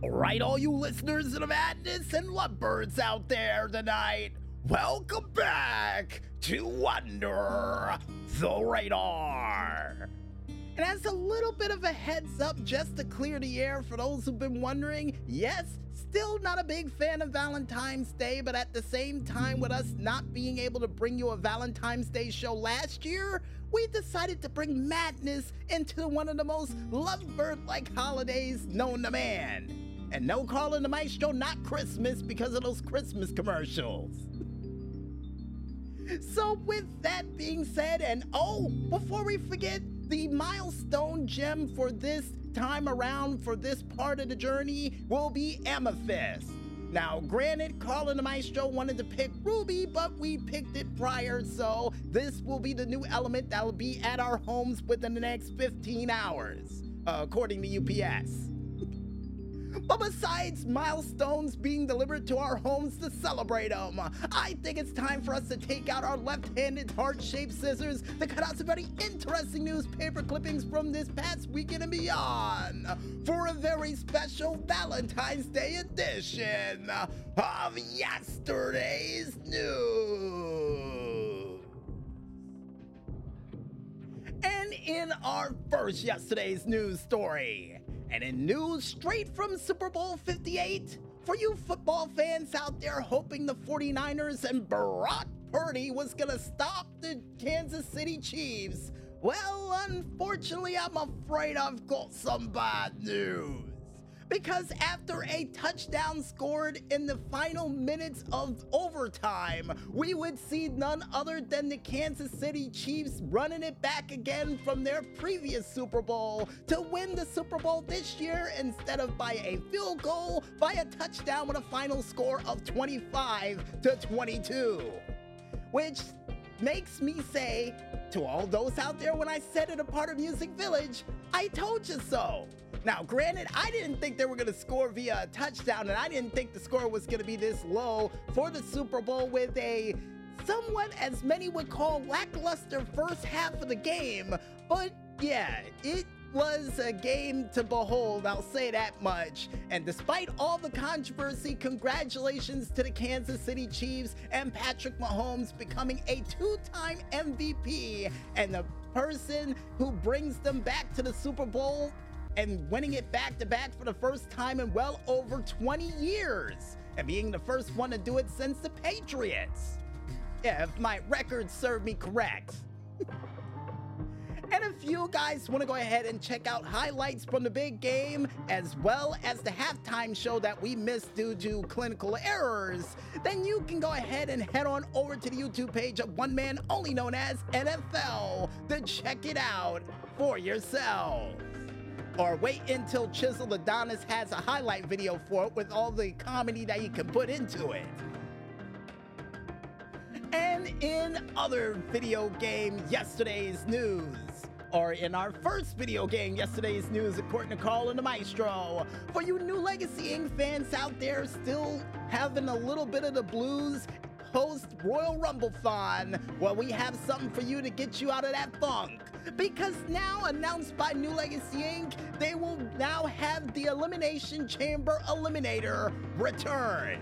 All right, all you listeners of Madness and Lovebirds out there tonight, welcome back to Under the Radar. And as a little bit of a heads up, just to clear the air for those who've been wondering, yes, still not a big fan of Valentine's Day, but at the same time, with us not being able to bring you a Valentine's Day show last year, we decided to bring madness into one of the most lovebird like holidays known to man. And no calling the maestro not Christmas because of those Christmas commercials. So, with that being said, and oh, before we forget, the milestone gem for this time around for this part of the journey will be Amethyst. Now, granted, Carl and the Maestro wanted to pick Ruby, but we picked it prior, so this will be the new element that will be at our homes within the next 15 hours, uh, according to UPS. But besides milestones being delivered to our homes to celebrate them, I think it's time for us to take out our left-handed heart-shaped scissors to cut out some very interesting newspaper clippings from this past weekend and beyond for a very special Valentine's Day edition of yesterday's news. And in our first yesterday's news story, and in news straight from Super Bowl 58, for you football fans out there hoping the 49ers and Brock Purdy was going to stop the Kansas City Chiefs, well, unfortunately, I'm afraid I've got some bad news because after a touchdown scored in the final minutes of overtime, we would see none other than the Kansas City Chiefs running it back again from their previous Super Bowl to win the Super Bowl this year instead of by a field goal by a touchdown with a final score of 25 to 22. Which makes me say to all those out there when I said it a part of Music Village, I told you so. Now, granted, I didn't think they were going to score via a touchdown, and I didn't think the score was going to be this low for the Super Bowl with a somewhat, as many would call, lackluster first half of the game. But yeah, it was a game to behold, I'll say that much. And despite all the controversy, congratulations to the Kansas City Chiefs and Patrick Mahomes becoming a two time MVP and the person who brings them back to the Super Bowl and winning it back to back for the first time in well over 20 years, and being the first one to do it since the Patriots. Yeah, if my records serve me correct. And if you guys want to go ahead and check out highlights from the big game, as well as the halftime show that we missed due to clinical errors, then you can go ahead and head on over to the YouTube page of one man only known as NFL to check it out for yourself or wait until Chisel Adonis has a highlight video for it with all the comedy that you can put into it. And in other video game yesterday's news, or in our first video game yesterday's news, according to Carl and the Maestro, for you New Legacy Inc. fans out there still having a little bit of the blues post Royal Rumble Fun, well, we have something for you to get you out of that funk. Because now, announced by New Legacy Inc., they will now have the Elimination Chamber Eliminator return.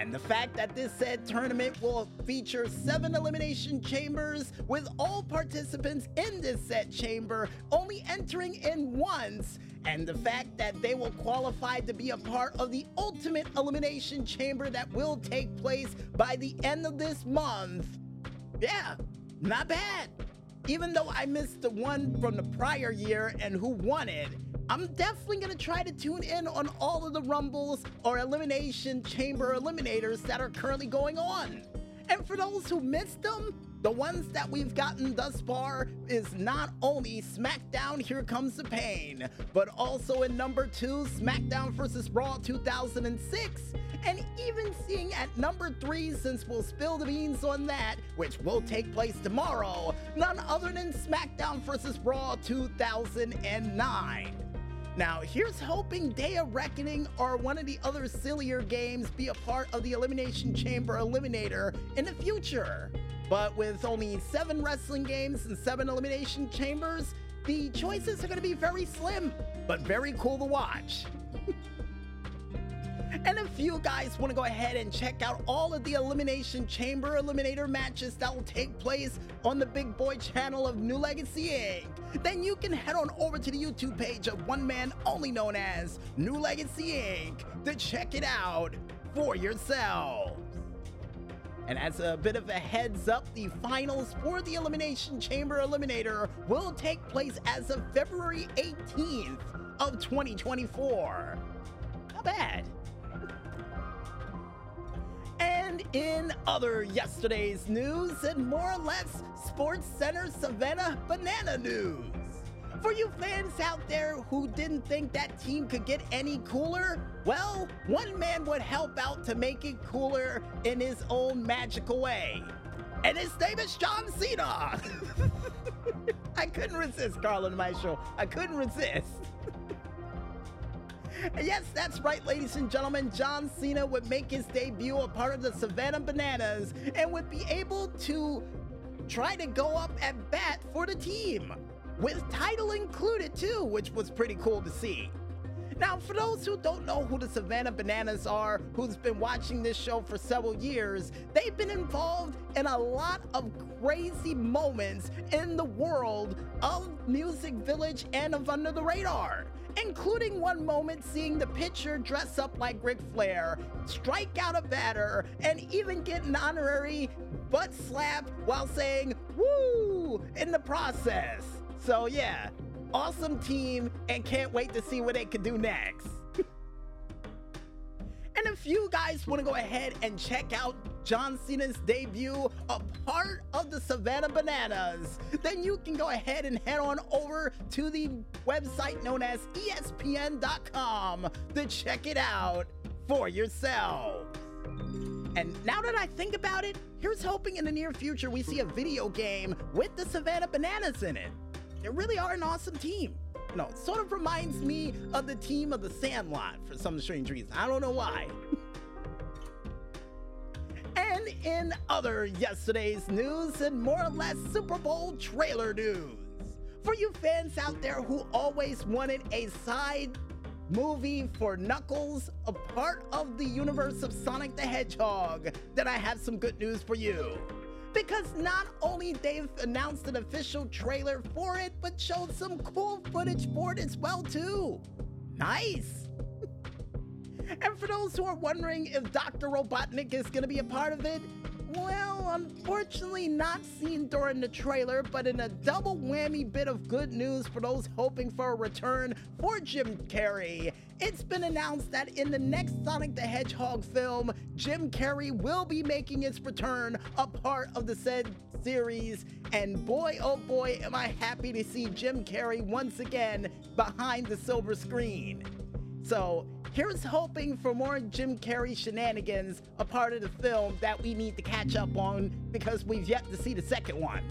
And the fact that this said tournament will feature seven elimination chambers with all participants in this set chamber only entering in once, and the fact that they will qualify to be a part of the ultimate elimination chamber that will take place by the end of this month. Yeah, not bad. Even though I missed the one from the prior year and who won it, I'm definitely gonna try to tune in on all of the rumbles or elimination chamber eliminators that are currently going on. And for those who missed them, the ones that we've gotten thus far is not only SmackDown Here Comes the Pain, but also in number two, SmackDown vs. Raw 2006, and even seeing at number three, since we'll spill the beans on that, which will take place tomorrow, none other than SmackDown vs. Raw 2009. Now, here's hoping Day of Reckoning or one of the other sillier games be a part of the Elimination Chamber Eliminator in the future. But with only seven wrestling games and seven Elimination Chambers, the choices are going to be very slim, but very cool to watch. And if you guys want to go ahead and check out all of the Elimination Chamber Eliminator matches that will take place on the Big Boy channel of New Legacy Inc., then you can head on over to the YouTube page of one man only known as New Legacy Inc. to check it out for yourselves. And as a bit of a heads up, the finals for the Elimination Chamber Eliminator will take place as of February 18th of 2024. Not bad. And in other yesterday's news and more or less Sports Center Savannah Banana news. For you fans out there who didn't think that team could get any cooler, well, one man would help out to make it cooler in his own magical way. And his name is John Cena. I couldn't resist, Carlin Maestro. I couldn't resist. yes, that's right, ladies and gentlemen. John Cena would make his debut a part of the Savannah Bananas and would be able to try to go up at bat for the team with title included too, which was pretty cool to see. Now, for those who don't know who the Savannah Bananas are, who's been watching this show for several years, they've been involved in a lot of crazy moments in the world of Music Village and of Under the Radar including one moment seeing the pitcher dress up like Ric Flair, strike out a batter, and even get an honorary butt slap while saying woo in the process. So, yeah, awesome team, and can't wait to see what they can do next. and if you guys want to go ahead and check out John Cena's debut, a part of the Savannah Bananas, then you can go ahead and head on over to the website known as ESPN.com to check it out for yourself. And now that I think about it, here's hoping in the near future we see a video game with the Savannah Bananas in it. They really are an awesome team. You know, sort of reminds me of the team of the Sandlot for some strange reason. I don't know why. And in other yesterday's news and more or less Super Bowl trailer news, for you fans out there who always wanted a side movie for Knuckles, a part of the universe of Sonic the Hedgehog, then I have some good news for you because not only they've announced an official trailer for it, but showed some cool footage for it as well too. Nice. And for those who are wondering if Dr. Robotnik is going to be a part of it, well, unfortunately not seen during the trailer, but in a double whammy bit of good news for those hoping for a return for Jim Carrey. It's been announced that in the next Sonic the Hedgehog film, Jim Carrey will be making his return, a part of the said series. And boy, oh boy, am I happy to see Jim Carrey once again behind the silver screen. So, Here's hoping for more Jim Carrey shenanigans, a part of the film that we need to catch up on because we've yet to see the second one.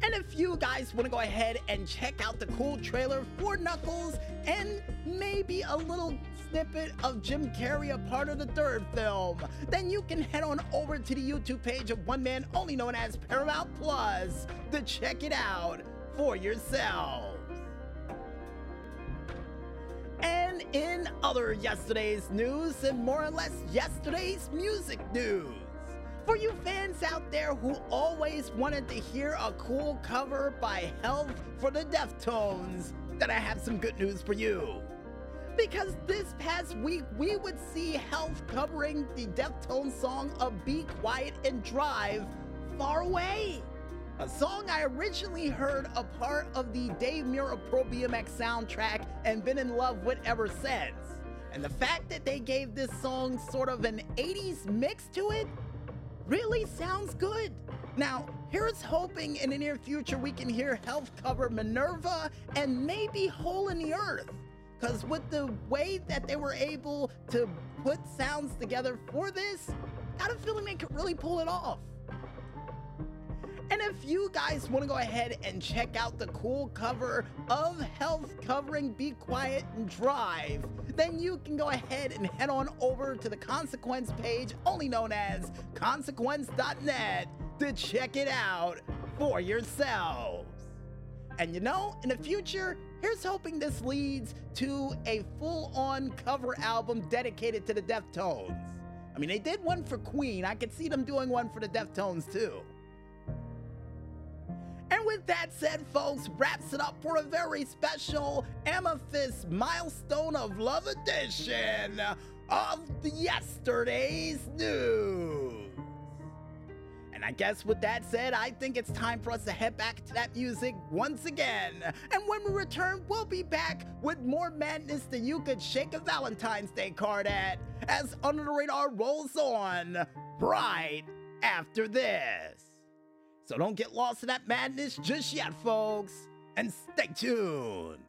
And if you guys want to go ahead and check out the cool trailer for Knuckles and maybe a little snippet of Jim Carrey, a part of the third film, then you can head on over to the YouTube page of one man only known as Paramount Plus to check it out for yourself. In other yesterday's news, and more or less yesterday's music news, for you fans out there who always wanted to hear a cool cover by Health for the Deftones, then I have some good news for you. Because this past week, we would see Health covering the Deftones song of Be Quiet and Drive Far Away a song I originally heard a part of the Dave Mirra Pro BMX soundtrack and been in love with ever since. And the fact that they gave this song sort of an 80s mix to it really sounds good. Now, here's hoping in the near future we can hear Health cover Minerva and maybe Hole in the Earth. Because with the way that they were able to put sounds together for this, I got a feeling they could really pull it off. And if you guys want to go ahead and check out the cool cover of Health covering Be Quiet and Drive, then you can go ahead and head on over to the Consequence page, only known as consequence.net, to check it out for yourselves. And you know, in the future, Here's hoping this leads to a full on cover album dedicated to the Deftones. I mean, they did one for Queen. I could see them doing one for the Deftones too. With that said, folks, wraps it up for a very special Amethyst Milestone of Love edition of yesterday's news. And I guess with that said, I think it's time for us to head back to that music once again. And when we return, we'll be back with more madness than you could shake a Valentine's Day card at as Under the Radar rolls on right after this. So don't get lost in that madness just yet, folks, and stay tuned.